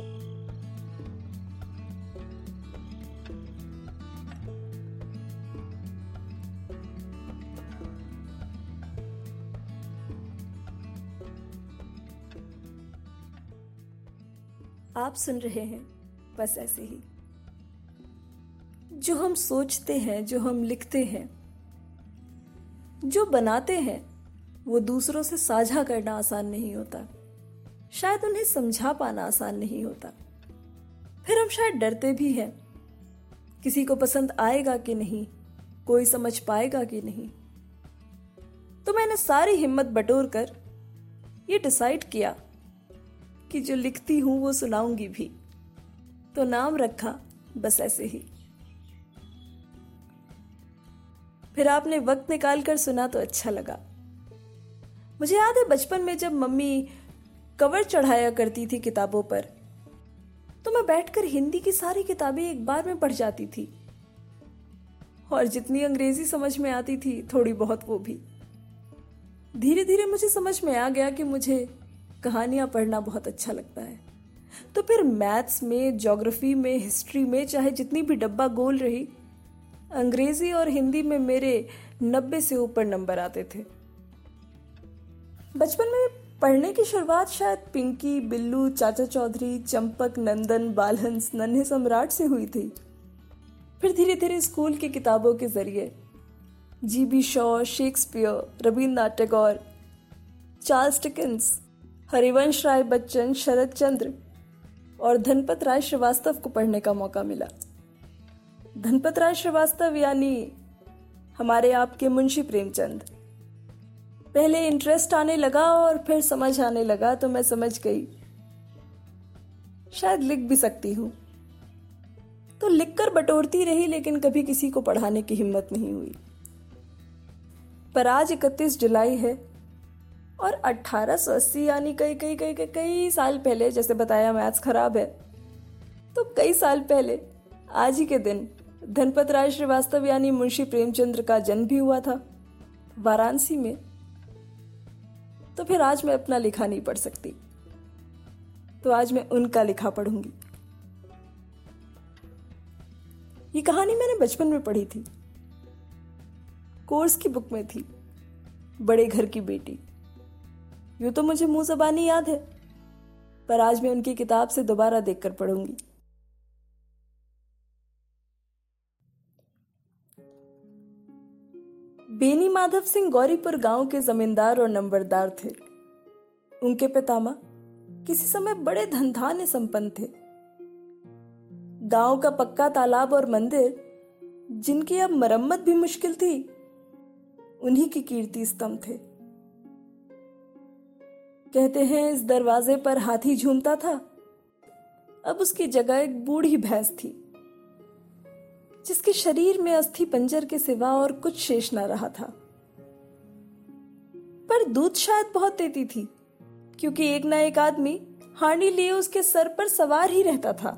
आप सुन रहे हैं बस ऐसे ही। जो हम सोचते हैं, जो हम लिखते हैं, जो बनाते हैं, वो दूसरों से साझा करना आसान नहीं होता। शायद उन्हें समझा पाना आसान नहीं होता। फिर हम शायद डरते भी हैं। किसी को पसंद आएगा कि नहीं? कोई समझ पाएगा कि नहीं? तो मैंने सारी हिम्मत बटोर कर ये डिसाइड किया कि जो लिखती हूँ वो सुनाऊँगी भी। तो नाम रखा, बस ऐसे ही। फिर आपने वक्त निकाल कर सुना तो अच्छा लगा। मुझे याद है बचपन में जब मम्मी कवर चढ़ाया करती थी किताबों पर। तो मैं बैठकर हिंदी की सारी किताबें एक बार में पढ़ जाती थी। और जितनी अंग्रेज़ी समझ में आती थी, थोड़ी बहुत वो भी। धीरे धीरे मुझे समझ में आ गया कि मुझे कहानियाँ पढ़ना बहुत अच्छा लगता है। तो फिर मैथ्स में, ज्योग्राफी में, हिस्ट्री में, चाहे जितनी भी डब्बा गोल रही, अंग्रेज़ी और हिंदी में मेरे नब्बे से ऊपर नंबर आते थे। बचपन में पढ़ने की शुरुआत शायद पिंकी, बिल्लू, चाचा चौधरी, चंपक, नंदन बालहंस नन्हे सम्राट से हुई थी। फिर धीरे धीरे स्कूल की किताबों के ज़रिए। G B Shaw, Shakespeare Rabindranath Tagore, Charles Dickens Harivansh Rai Bachchan, Sharad Chandra और धनपत राय श्रीवास्तव को पढ़ने का मौका मिला। धनपत राय श्रीवास्तव यानी हमारे आपके मुंशी प्रेमचंद। पहले इंटरेस्ट आने लगा और फिर समझ आने लगा तो मैं समझ गई। शायद लिख भी सकती हूँ। तो लिखकर बटोरती रही, लेकिन कभी किसी को पढ़ाने की हिम्मत नहीं हुई। पर आज 31 जुलाई है और 1880 यानी कई कई कई कई कई साल पहले, जैसे बताया मैथ्स खराब है तो कई साल पहले, आज ही के दिन, धनपत राय श्रीवास्तव, यानी मुंशी प्रेमचंद्र का जन्म भी हुआ था। वाराणसी में तो फिर आज मैं अपना लिखा नहीं पढ़ सकती। तो आज मैं उनका लिखा पढ़ूँगी। ये कहानी मैंने बचपन में पढ़ी थी। कोर्स की बुक में थी। बड़े घर की बेटी। यूँ तो मुझे मुँह जबानी याद है, पर आज मैं उनकी किताब से दोबारा देखकर पढ़ूँगी। बेनी माधव सिंह गौरीपुर गाँव के जमींदार और नंबरदार थे। उनके पितामा किसी समय बड़े धनधान्य संपन्न थे। गाँव का पक्का तालाब और मंदिर, जिनकी अब मरम्मत भी मुश्किल थी, उन्हीं की कीर्ति स्तंभ थे। कहते हैं, इस दरवाजे पर हाथी झूमता था। अब उसकी जगह एक बूढ़ी भैंस थी। जिसके शरीर में अस्थि पंजर के सिवा और कुछ शेष न रहा था। पर दूध शायद बहुत देती थी, क्योंकि एक ना एक आदमी हांडी लिए उसके सर पर सवार ही रहता था।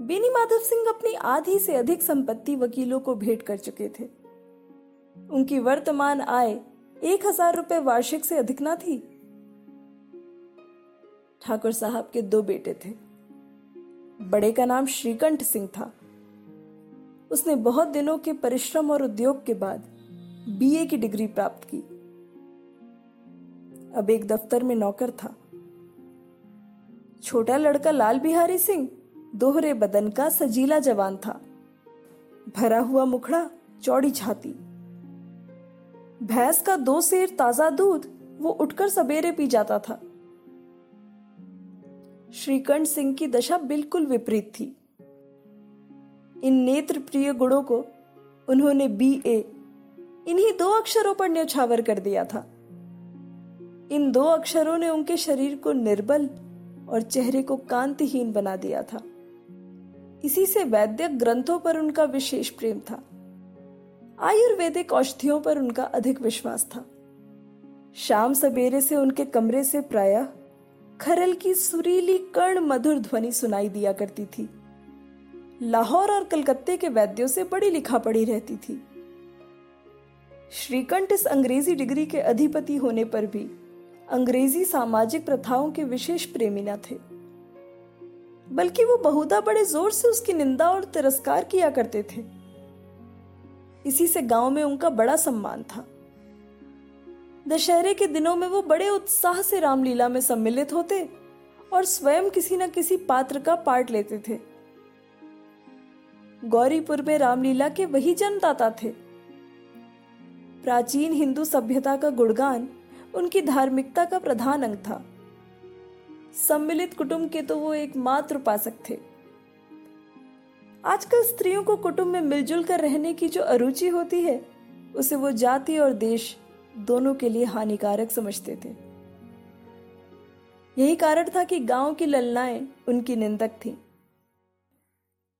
बेनी माधव सिंह अपनी आधी से अधिक संपत्ति वकीलों को भेंट कर चुके थे। उनकी वर्तमान आय एक हज़ार रुपए वार्षिक से अधिक ना थी। ठाकुर साहब के दो बेटे थे। बड़े का नाम श्रीकंठ सिंह था। उसने बहुत दिनों के परिश्रम और उद्योग के बाद बीए की डिग्री प्राप्त की। अब एक दफ्तर में नौकर था। छोटा लड़का लाल बिहारी सिंह, दोहरे बदन का सजीला जवान था। भरा हुआ मुखड़ा, चौड़ी छाती। भैंस का दो सेर ताज़ा दूध, वो उठकर सवेरे पी जाता था। श्रीकंठ सिंह की दशा बिल्कुल विपरीत थी। इन नेत्र प्रिय गुणों को उन्होंने बी ए, इन्हीं दो अक्षरों पर न्यौछावर कर दिया था। इन दो अक्षरों ने उनके शरीर को निर्बल और चेहरे को कांतिहीन बना दिया था। इसी से वैद्य ग्रंथों पर उनका विशेष प्रेम था। आयुर्वेदिक औषधियों पर उनका अधिक विश्वास था। शाम सवेरे से उनके कमरे से प्रायः खरल की सुरीली कर्ण मधुर ध्वनि सुनाई दिया करती थी। लाहौर और कलकत्ते के वैद्यों से बड़ी लिखा पड़ी रहती थी। श्रीकंठ इस अंग्रेज़ी डिग्री के अधिपति होने पर भी अंग्रेज़ी सामाजिक प्रथाओं के विशेष प्रेमी न थे। बल्कि वो बहुधा बड़े ज़ोर से उसकी निंदा और तिरस्कार किया करते थे। इसी से गाँव में उनका बड़ा सम्मान था। दशहरे के दिनों में वो बड़े उत्साह से रामलीला में सम्मिलित होते और स्वयं किसी न किसी पात्र का पार्ट लेते थे। गौरीपुर में रामलीला के वही जन्मदाता थे। प्राचीन हिंदू सभ्यता का गुणगान उनकी धार्मिकता का प्रधान अंग था। सम्मिलित कुटुंब के तो वो एकमात्र उपासक थे। आजकल स्त्रियों को कुटुंब में मिलजुल कर रहने की जो अरुचि होती है, उसे वो जाति और देश दोनों के लिए हानिकारक समझते थे। यही कारण था कि गाँव की ललनाएँ उनकी निंदक थीं।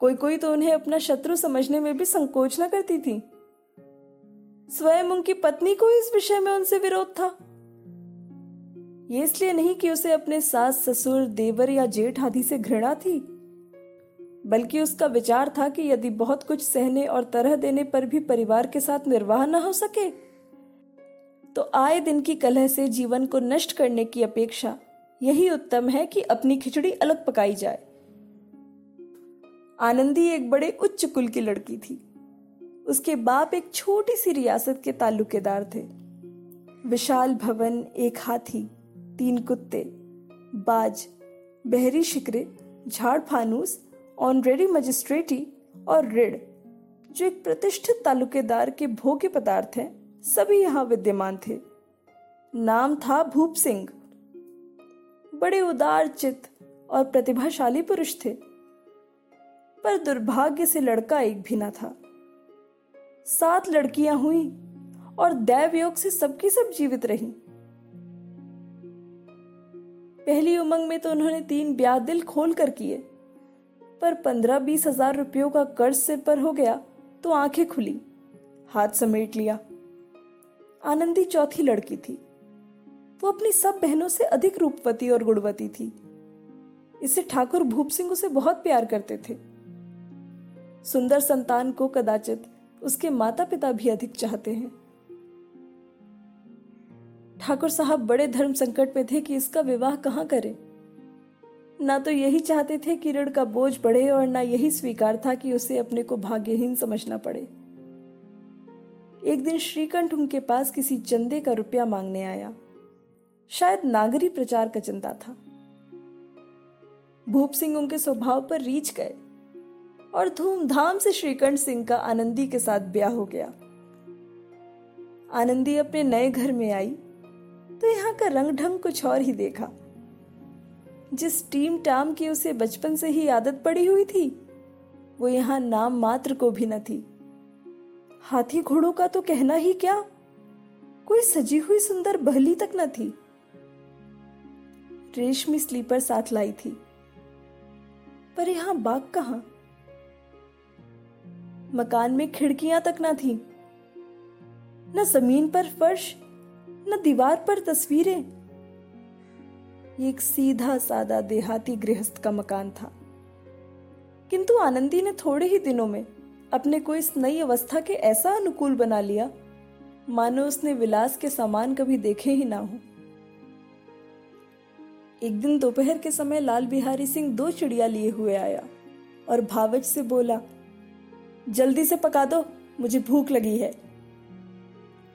कोई कोई तो उन्हें अपना शत्रु समझने में भी संकोच न करती थी। स्वयं उनकी पत्नी को इस विषय में उनसे विरोध था। ये इसलिए नहीं कि उसे अपने सास, ससुर, देवर या जेठ आदि से घृणा थी, बल्कि उसका विचार था कि यदि बहुत कुछ सहने और तरह देने पर भी परिवार के साथ निर्वाह न हो सके तो आए दिन की कलह से जीवन को नष्ट करने की अपेक्षा यही उत्तम है कि अपनी खिचड़ी अलग पकाई जाए। आनंदी एक बड़े उच्च कुल की लड़की थी। उसके बाप एक छोटी सी रियासत के ताल्लुकेदार थे। विशाल भवन, एक हाथी, तीन कुत्ते, बाज, बहरी शिकरे, झाड़ फानूस ऑनरेडी मजिस्ट्रेटी और ऋण जो एक प्रतिष्ठित तालुकेदार के भोग्य पदार्थ हैं, सभी यहाँ विद्यमान थे। नाम था भूप सिंह। बड़े उदार चित और प्रतिभाशाली पुरुष थे। पर दुर्भाग्य से लड़का एक भी ना था। सात लड़कियाँ हुई और दैव योग से सबकी सब जीवित रही। पहली उमंग में तो उन्होंने तीन ब्याह दिल खोल कर किए, पर पंद्रह बीस हज़ार रुपयों का कर्ज सिर पर हो गया तो आँखें खुली, हाथ समेट लिया। आनंदी चौथी लड़की थी। वो अपनी सब बहनों से अधिक रूपवती और गुणवती थी। इसे ठाकुर भूप सिंह उसे बहुत प्यार करते थे। सुंदर संतान को कदाचित उसके माता पिता भी अधिक चाहते हैं। ठाकुर साहब बड़े धर्म संकट में थे कि इसका विवाह कहाँ करें। ना तो यही चाहते थे कि ऋण का बोझ बढ़े और ना यही स्वीकार था कि उसे अपने को भाग्यहीन समझना पड़े। एक दिन श्रीकंठ उनके पास किसी चंदे का रुपया मांगने आया। शायद नागरी प्रचार का चिंता था। भूप सिंह उनके स्वभाव पर रीच गए। और धूमधाम से श्रीकंठ सिंह का आनंदी के साथ ब्याह हो गया। आनंदी अपने नए घर में आई तो यहाँ का रंग ढंग कुछ और ही देखा। जिस टीम टाम की उसे बचपन से ही आदत पड़ी हुई थी, वो यहाँ नाम मात्र को भी न थी। हाथी घोड़ों का तो कहना ही क्या? कोई सजी हुई सुंदर बहली तक न थी। रेशमी स्लीपर साथ लाई थी। पर यहाँ बाग कहा? मकान में खिड़कियाँ तक ना थी। न ज़मीन पर फर्श, न दीवार पर तस्वीरें। एक सीधा सादा देहाती गृहस्थ का मकान था। किंतु आनंदी ने थोड़े ही दिनों में अपने को इस नई अवस्था के ऐसा अनुकूल बना लिया, मानो उसने विलास के सामान कभी देखे ही ना हो। एक दिन दोपहर के समय लाल बिहारी सिंह दो चिड़िया लिए हुए आया और भावच से बोला जल्दी से पका दो, मुझे भूख लगी है।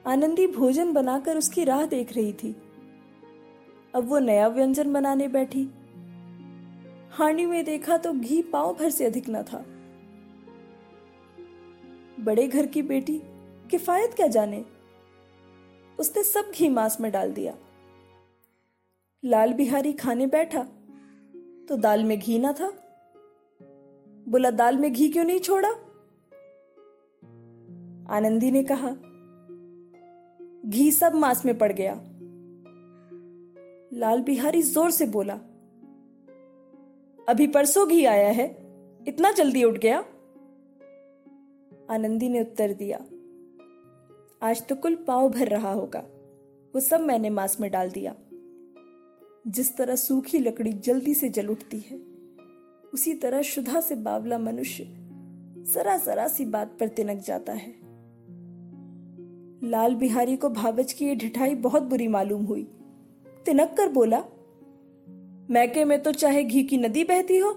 आनंदी भोजन बनाकर उसकी राह देख रही थी। अब वो नया व्यंजन बनाने बैठी। हांडी में देखा तो घी पाव भर से अधिक न था। बड़े घर की बेटी, किफायत क्या जाने? उसने सब घी मांस में डाल दिया। लाल बिहारी खाने बैठा तो दाल में घी ना था। बोला, दाल में घी क्यों नहीं छोड़ा? आनंदी ने कहा, घी सब मांस में पड़ गया। लाल बिहारी ज़ोर से बोला, अभी परसों घी आया है, इतना जल्दी उठ गया? आनंदी ने उत्तर दिया, आज तो कुल पाव भर रहा होगा, वो सब मैंने मांस में डाल दिया। जिस तरह सूखी लकड़ी जल्दी से जल उठती है, उसी तरह शुदा से बावला मनुष्य जरा जरा सी बात पर तिनक जाता है। लाल बिहारी को भावच की ये ढिठाई बहुत बुरी मालूम हुई। तिनक कर बोला, मैके में तो चाहे घी की नदी बहती हो।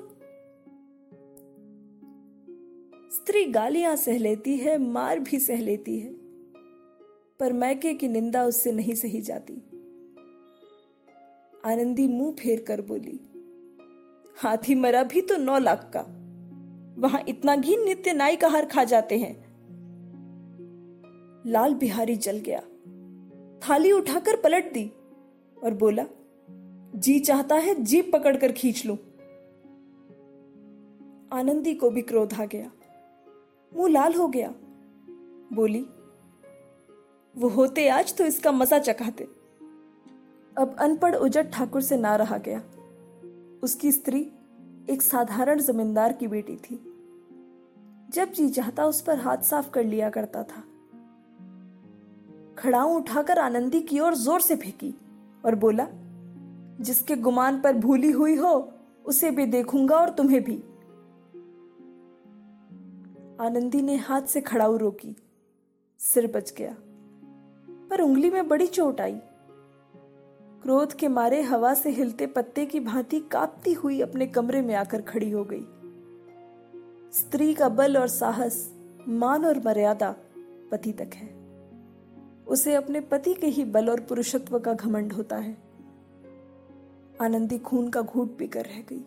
स्त्री गालियाँ सह लेती है, मार भी सह लेती है, पर मैके की निंदा उससे नहीं सही जाती। आनंदी मुँह फेर कर बोली, हाथी मरा भी तो नौ लाख का। वहाँ इतना घी नित्य नाई का हार खा जाते हैं। लाल बिहारी जल गया। थाली उठाकर पलट दी और बोला, जी चाहता है, जीप पकड़कर खींच लू। आनंदी को भी क्रोध आ गया। मुँह लाल हो गया। बोली, वो होते आज तो इसका मज़ा चखाते। अब अनपढ़ उजट ठाकुर से ना रहा गया। उसकी स्त्री एक साधारण जमींदार की बेटी थी। जब जी चाहता उस पर हाथ साफ़ कर लिया करता था खड़ाऊ उठाकर आनंदी की ओर ज़ोर से फेंकी और बोला, जिसके गुमान पर भूली हुई हो, उसे भी देखूँगा और तुम्हें भी। आनंदी ने हाथ से खड़ाऊ रोकी, सिर बच गया, पर उंगली में बड़ी चोट आई। क्रोध के मारे हवा से हिलते पत्ते की भांति कांपती हुई अपने कमरे में आकर खड़ी हो गई। स्त्री का बल और साहस, मान और मर्यादा पति तक है। उसे अपने पति के ही बल और पुरुषत्व का घमंड होता है। आनंदी खून का घूट पीकर रह गई।